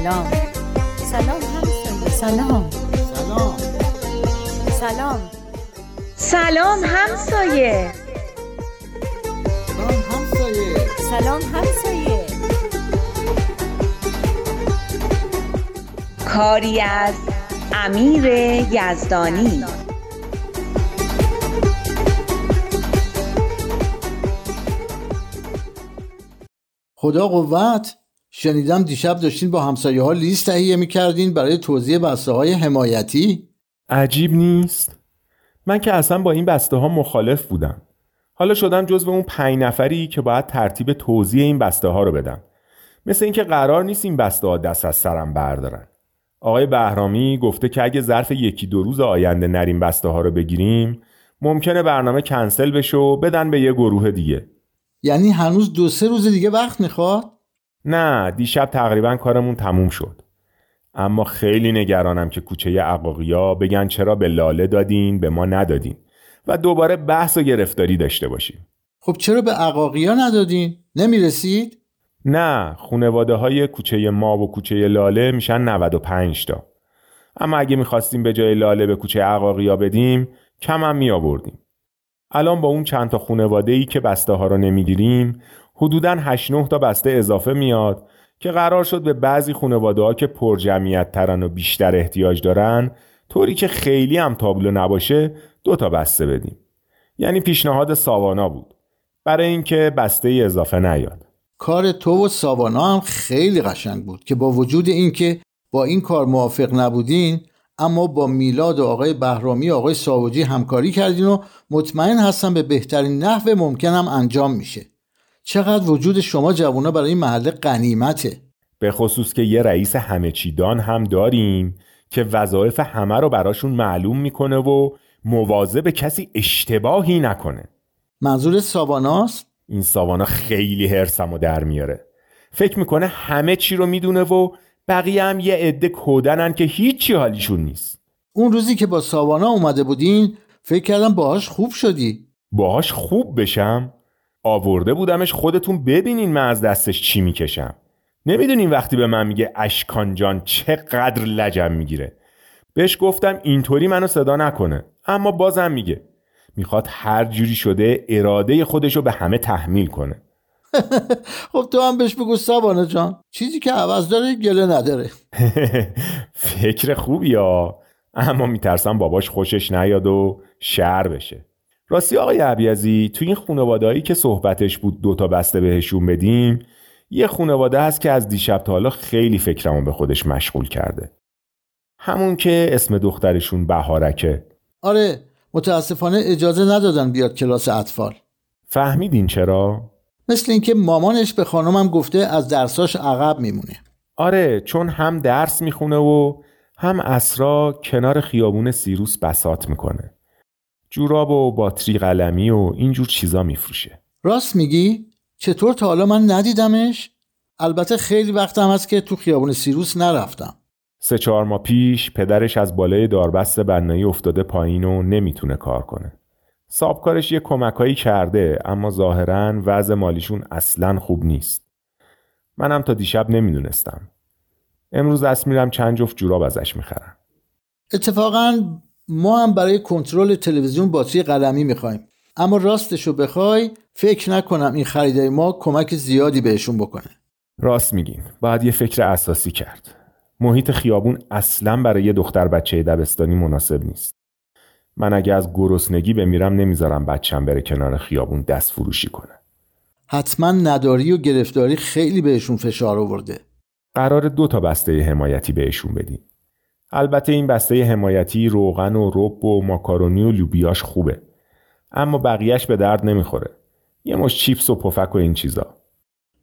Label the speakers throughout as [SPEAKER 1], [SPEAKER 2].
[SPEAKER 1] سلام. سلام همسایه سلام.
[SPEAKER 2] سلام.
[SPEAKER 1] سلام.
[SPEAKER 3] سلام همسایه
[SPEAKER 2] سلام همسایه
[SPEAKER 1] سلام همسایه
[SPEAKER 3] کاری از امیر یزدانی.
[SPEAKER 2] خدا قوت. شنیدم دیشب داشتین با همسایه ها لیست تهیه می‌کردین برای توزیع بسته های حمایتی.
[SPEAKER 4] عجیب نیست. من که اصلا با این بسته ها مخالف بودم. حالا شدم جزو اون پنج نفری که باید ترتیب توزیع این بسته ها رو بدم. مثل اینکه قرار نیست این بسته ها دست از سرم بردارن. آقای بهرامی گفته که اگه ظرف یکی دو روز آینده نریم بسته ها رو بگیریم ممکنه برنامه کنسل بشه و بدن به یه گروه دیگه.
[SPEAKER 2] یعنی هنوز دو سه روز دیگه وقت می‌خواد؟
[SPEAKER 4] نه دیشب تقریبا کارمون تموم شد. اما خیلی نگرانم که کوچه عقاقیا بگن چرا به لاله دادین به ما ندادین و دوباره بحث و گرفتاری داشته باشیم.
[SPEAKER 2] خب چرا به عقاقیا ندادین؟ نمی‌رسید؟
[SPEAKER 4] نه خونواده های کوچه ما و کوچه لاله میشن 95 تا. اما اگه می‌خواستیم به جای لاله به کوچه عقاقیا بدیم کم هم می آوردیم الان با اون چند تا خونواده ای که بسته ها رو نمی‌گیریم حدوداً 8 9 تا بسته اضافه میاد که قرار شد به بعضی خانواده ها که پر جمعیت ترن و بیشتر احتیاج دارن طوری که خیلی هم تابلو نباشه دو تا بسته بدیم. یعنی پیشنهاد ساوانا بود. برای اینکه بسته ای اضافه نیاد.
[SPEAKER 2] کار تو و ساوانا هم خیلی قشنگ بود که با وجود اینکه با این کار موافق نبودین اما با میلاد و آقای بهرامی و آقای ساوجی همکاری کردین و مطمئن هستم به بهترین نحو ممکن هم انجام میشه. چقدر وجود شما جوونا برای این محله قنیمته
[SPEAKER 4] به خصوص که یه رئیس همه چیدان هم داریم که وظایف همه رو براشون معلوم می‌کنه و مواظب کسی اشتباهی نکنه.
[SPEAKER 2] منظور ساواناست؟
[SPEAKER 4] این ساوانا خیلی هرسم و در میاره. فکر می‌کنه همه چی رو می‌دونه و بقیه هم یه عده کودنن که هیچی حالیشون نیست.
[SPEAKER 2] اون روزی که با ساوانا اومده بودین فکر کردم باهاش خوب شدی.
[SPEAKER 4] باهاش خوب بشم؟ آورده بودمش خودتون ببینین من از دستش چی می‌کشم. نمی‌دونین وقتی به من میگه اشکان جان چقدر لجم می‌گیره. بهش گفتم اینطوری منو صدا نکنه اما بازم میگه. می‌خواد هر جوری شده اراده خودشو به همه تحمیل کنه.
[SPEAKER 2] خب تو هم بهش بگو ساوانا جان. چیزی که عوض داره گله نداره.
[SPEAKER 4] فکر خوبی ها. اما میترسم باباش خوشش نیاد و شر بشه. راستی آقای عبیزی تو این خانوادهایی که صحبتش بود دوتا بسته بهشون بدیم یه خانواده هست که از دیشب تا حالا خیلی فکرمون به خودش مشغول کرده. همون که اسم دخترشون بهارکه.
[SPEAKER 2] آره متاسفانه اجازه ندادن بیاد کلاس اطفال.
[SPEAKER 4] فهمیدین چرا؟
[SPEAKER 2] مثل اینکه مامانش به خانمم گفته از درساش عقب میمونه.
[SPEAKER 4] آره چون هم درس می‌خونه و هم اسرا کنار خیابون سیروس بسات می‌کنه. جوراب و باتری قلمی و اینجور چیزا میفروشه.
[SPEAKER 2] راست میگی؟ چطور تا حالا من ندیدمش؟ البته خیلی وقتم هست که تو خیابون سیروس نرفتم.
[SPEAKER 4] سه چهار ماه پیش پدرش از بالای داربست بنایی افتاده پایین و نمی‌تونه کار کنه. سابکارش یه کمکایی کرده اما ظاهرا وضع مالیشون اصلا خوب نیست. منم تا دیشب نمی‌دونستم. امروز دست میرم چند جفت جوراب ازش می‌خرم.
[SPEAKER 2] اتفاقا ما هم برای کنترل تلویزیون باتری قلمی می‌خوایم. اما راستشو بخوای فکر نکنم این خریدای ما کمک زیادی بهشون بکنه.
[SPEAKER 4] راست میگین. باید یه فکر اساسی کرد. محیط خیابون اصلا برای یه دختر بچه دبستانی مناسب نیست. من اگه از گرسنگی بمیرم نمی‌ذارم بچم بره کنار خیابون دست فروشی کنه.
[SPEAKER 2] حتما نداری و گرفتاری خیلی بهشون فشار آورده.
[SPEAKER 4] قرار دو تا بسته حمایتی بهشون بدیم البته این بسته حمایتی روغن و رب و ماکارونی و لوبیاش خوبه. اما بقیهش به درد نمی‌خوره. یه مش چیپس و پفک و این چیزا.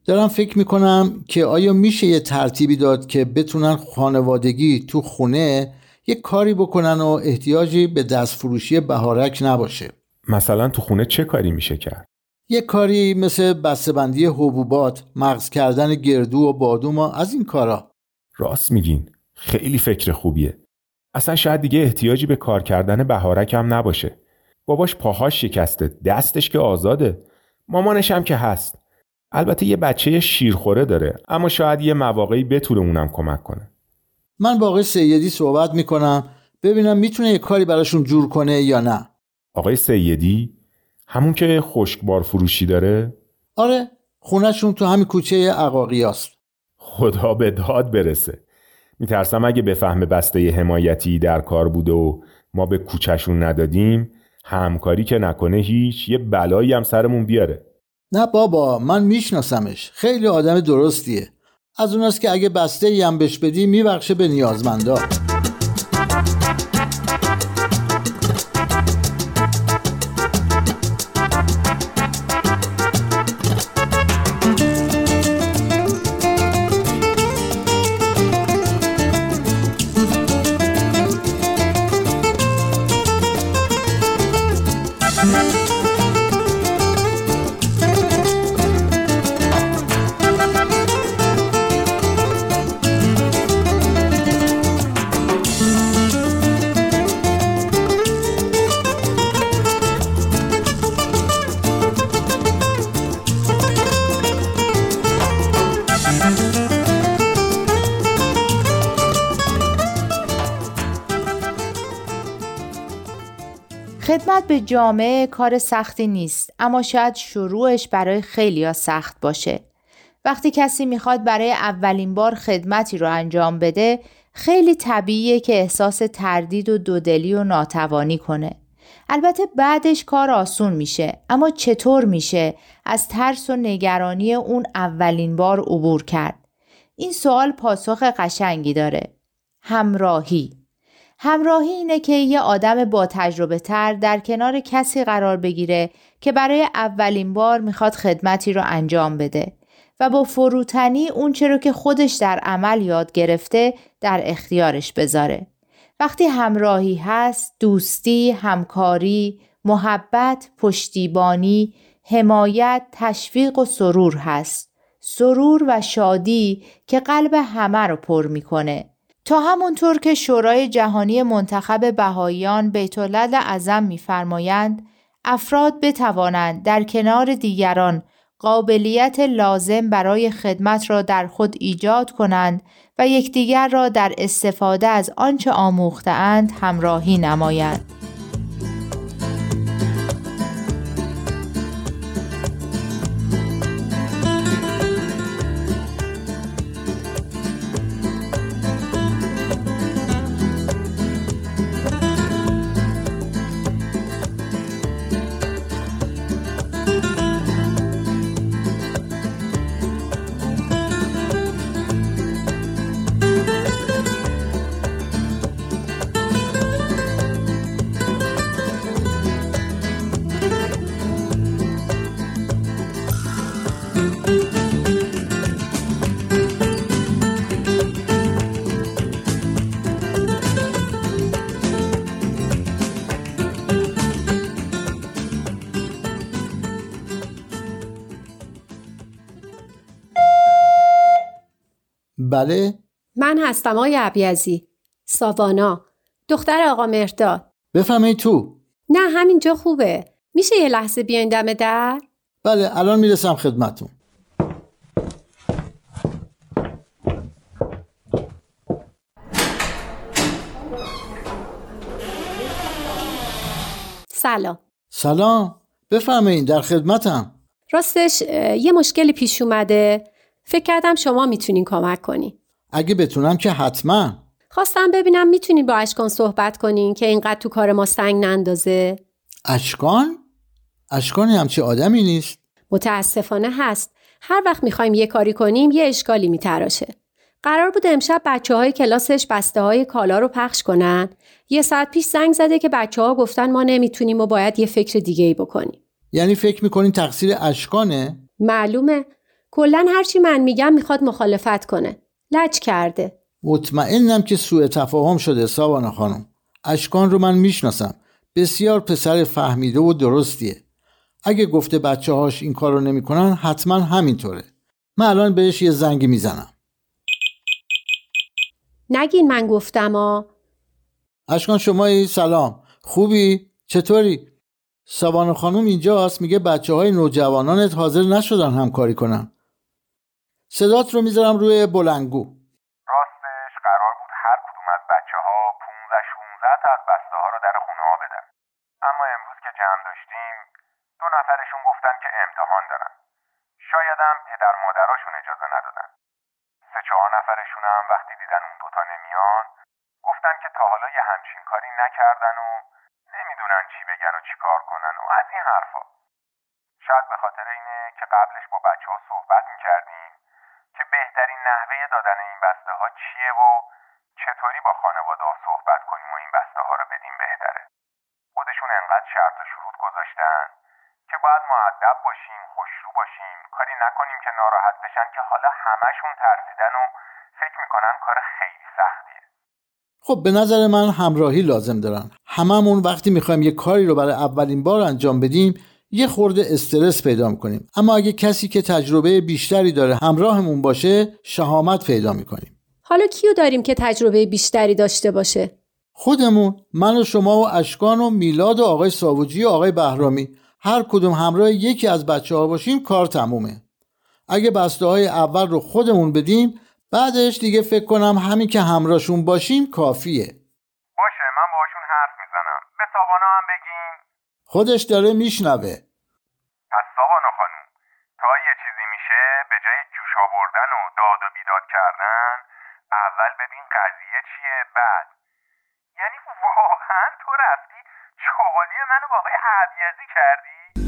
[SPEAKER 2] دارم فکر می‌کنم که آیا میشه یه ترتیبی داد که بتونن خانوادگی تو خونه یه کاری بکنن و احتیاجی به دست فروشی بهارک نباشه؟
[SPEAKER 4] مثلا تو خونه چه کاری میشه کرد؟
[SPEAKER 2] یه کاری مثل بسته‌بندی حبوبات مغز کردن گردو و بادوم و از این کارا.
[SPEAKER 4] راست میگین. خیلی فکر خوبیه. اصلا شاید دیگه احتیاجی به کار کردن بهارک هم نباشه. باباش پاهاش شکسته دستش که آزاده. مامانش هم که هست. البته یه بچه شیرخوره داره اما شاید یه مواقعی بتونه اونم کمک کنه.
[SPEAKER 2] من با آقای سیدی صحبت می‌کنم ببینم می‌تونه یه کاری براشون جور کنه یا نه.
[SPEAKER 4] آقای سیدی همون که خشکبار فروشی داره؟
[SPEAKER 2] آره خونهشون تو همین کوچه عقاقیاست.
[SPEAKER 4] خدا به داد برسه. میترسم اگه بفهمه بسته حمایتی در کار بوده و ما به کوچشون ندادیم همکاری که نکنه هیچ یه بلایی هم سرمون بیاره.
[SPEAKER 2] نه بابا من میشناسمش. خیلی آدم درستیه. از اوناست که اگه بسته هم بهش بدی میبخشه به نیازمندا.
[SPEAKER 5] به جامعه کار سختی نیست اما شاید شروعش برای خیلیا سخت باشه. وقتی کسی می‌خواد برای اولین بار خدمتی رو انجام بده خیلی طبیعیه که احساس تردید و دودلی و ناتوانی کنه. البته بعدش کار آسون میشه اما چطور میشه از ترس و نگرانی اون اولین بار عبور کرد؟ این سوال پاسخ قشنگی داره. همراهی همراهی اینه که یه آدم با تجربه تر در کنار کسی قرار بگیره که برای اولین بار می‌خواد خدمتی رو انجام بده و با فروتنی اون رو که خودش در عمل یاد گرفته در اختیارش بذاره. وقتی همراهی هست، دوستی، همکاری، محبت، پشتیبانی، حمایت، تشویق و سرور هست. سرور و شادی که قلب همه رو پر می‌کنه تا همونطور که شورای جهانی منتخب بهاییان بیت اعظم میفرمایند افراد بتوانند در کنار دیگران قابلیت لازم برای خدمت را در خود ایجاد کنند و یکدیگر را در استفاده از آنچه آموختهاند همراهی نمایند.
[SPEAKER 2] بله؟
[SPEAKER 6] من هستم آقای عبیزی ساوانا. دختر آقا مرداد
[SPEAKER 2] بفهمید تو.
[SPEAKER 6] نه همینجا خوبه. میشه یه لحظه بیاین دم در؟
[SPEAKER 2] بله الان می‌رسم خدمتون
[SPEAKER 6] سلام.
[SPEAKER 2] سلام. بفرمایید در خدمتم.
[SPEAKER 6] راستش یه مشکلی پیش اومده. فکر کردم شما می‌تونین کمک کنین
[SPEAKER 2] اگه بتونم که حتما.
[SPEAKER 6] خواستم ببینم می‌تونین با اشکان صحبت کنین که اینقدر تو کار ما سنگ نندازه.
[SPEAKER 2] اشکان؟ اشکان همچی آدمی نیست.
[SPEAKER 6] متاسفانه هست. هر وقت می‌خوایم یه کاری کنیم یه اشکالی میتراشه. قرار بود امشب بچه های کلاسش بسته های کالا رو پخش کنن. یه ساعت پیش زنگ زده که بچه ها گفتن ما نمی‌تونیم و باید یه فکر دیگه ای بکنیم.
[SPEAKER 2] یعنی فکر می‌کنین تقصیر اشکانه؟
[SPEAKER 6] معلومه. کلا هرچی من میگم می‌خواد مخالفت کنه. لج کرده.
[SPEAKER 2] مطمئنم که سوء تفاهم شده ساوانا خانم. اشکان رو من می‌شناسم. بسیار پسر فهمیده و درستیه. اگه گفته بچه هاش این کار رو نمی‌کنن حتما همینطوره. من الان بهش یه زنگ می‌زنم.
[SPEAKER 6] نگین من گفتم ها
[SPEAKER 2] اشکان شمایی سلام. خوبی؟ چطوری؟ سابانا خانم اینجاست میگه بچه های نوجوانانت حاضر نشدن همکاری کنن. صدات رو می‌ذارم روی بلنگو.
[SPEAKER 4] راستش قرار بود هر کدوم از بچه ها 15 16 تا از بسته ها رو در خونه ها بدن. اما امروز که جمع داشتیم دو نفرشون گفتن که امتحان دارن. شایدم پدر مادراشون اجازه ندادن. سه چهار نفرشون هم وقتی دیدن اون دوتا نمیان گفتن که تا حالا یه همچین کاری نکردن و نمی‌دونن چی بگن و چی کار کنن و از این حرفا. شاید به خاطر اینه که قبلش با بچه ها صحبت می‌کردیم. که بهترین نحوه دادن این بسته ها چیه و چطوری با خانواده ها صحبت کنیم و این بسته ها رو بدیم بهتره. خودشون انقدر شرط و شروط گذاشتن که باید معدب باشیم خوشرو باشیم کاری نکنیم که ناراحت بشن که حالا همشون ترسیدن و فکر می‌کنن کار خیلی سختیه.
[SPEAKER 2] خب به نظر من همراهی لازم دارن. هممون وقتی می‌خوایم یه کاری رو برای اولین بار انجام بدیم یه خورده استرس پیدا می‌کنیم. اما اگه کسی که تجربه بیشتری داره همراهمون باشه شهامت پیدا می‌کنیم.
[SPEAKER 6] حالا کیو داریم که تجربه بیشتری داشته باشه؟
[SPEAKER 2] خودمون من و شما و اشکان و میلاد و آقای ساوجی و آقای بهرامی. هر کدوم همراه یکی از بچه ها باشیم کار تمومه. اگه بسته های اول رو خودمون بدیم بعدش دیگه فکر کنم همین که همراهشون باشیم کافیه
[SPEAKER 4] باشه من باشون حرف می‌زنم به سابانا هم بگین
[SPEAKER 2] خودش داره میشنوه.
[SPEAKER 4] پس سابانا خانوم تا یه چیزی میشه به جای جوش آوردن و داد و بیداد کردن اول ببین قضیه چیه بعد. یعنی واقعا تو رفتی چغالی منو با آقای کردی؟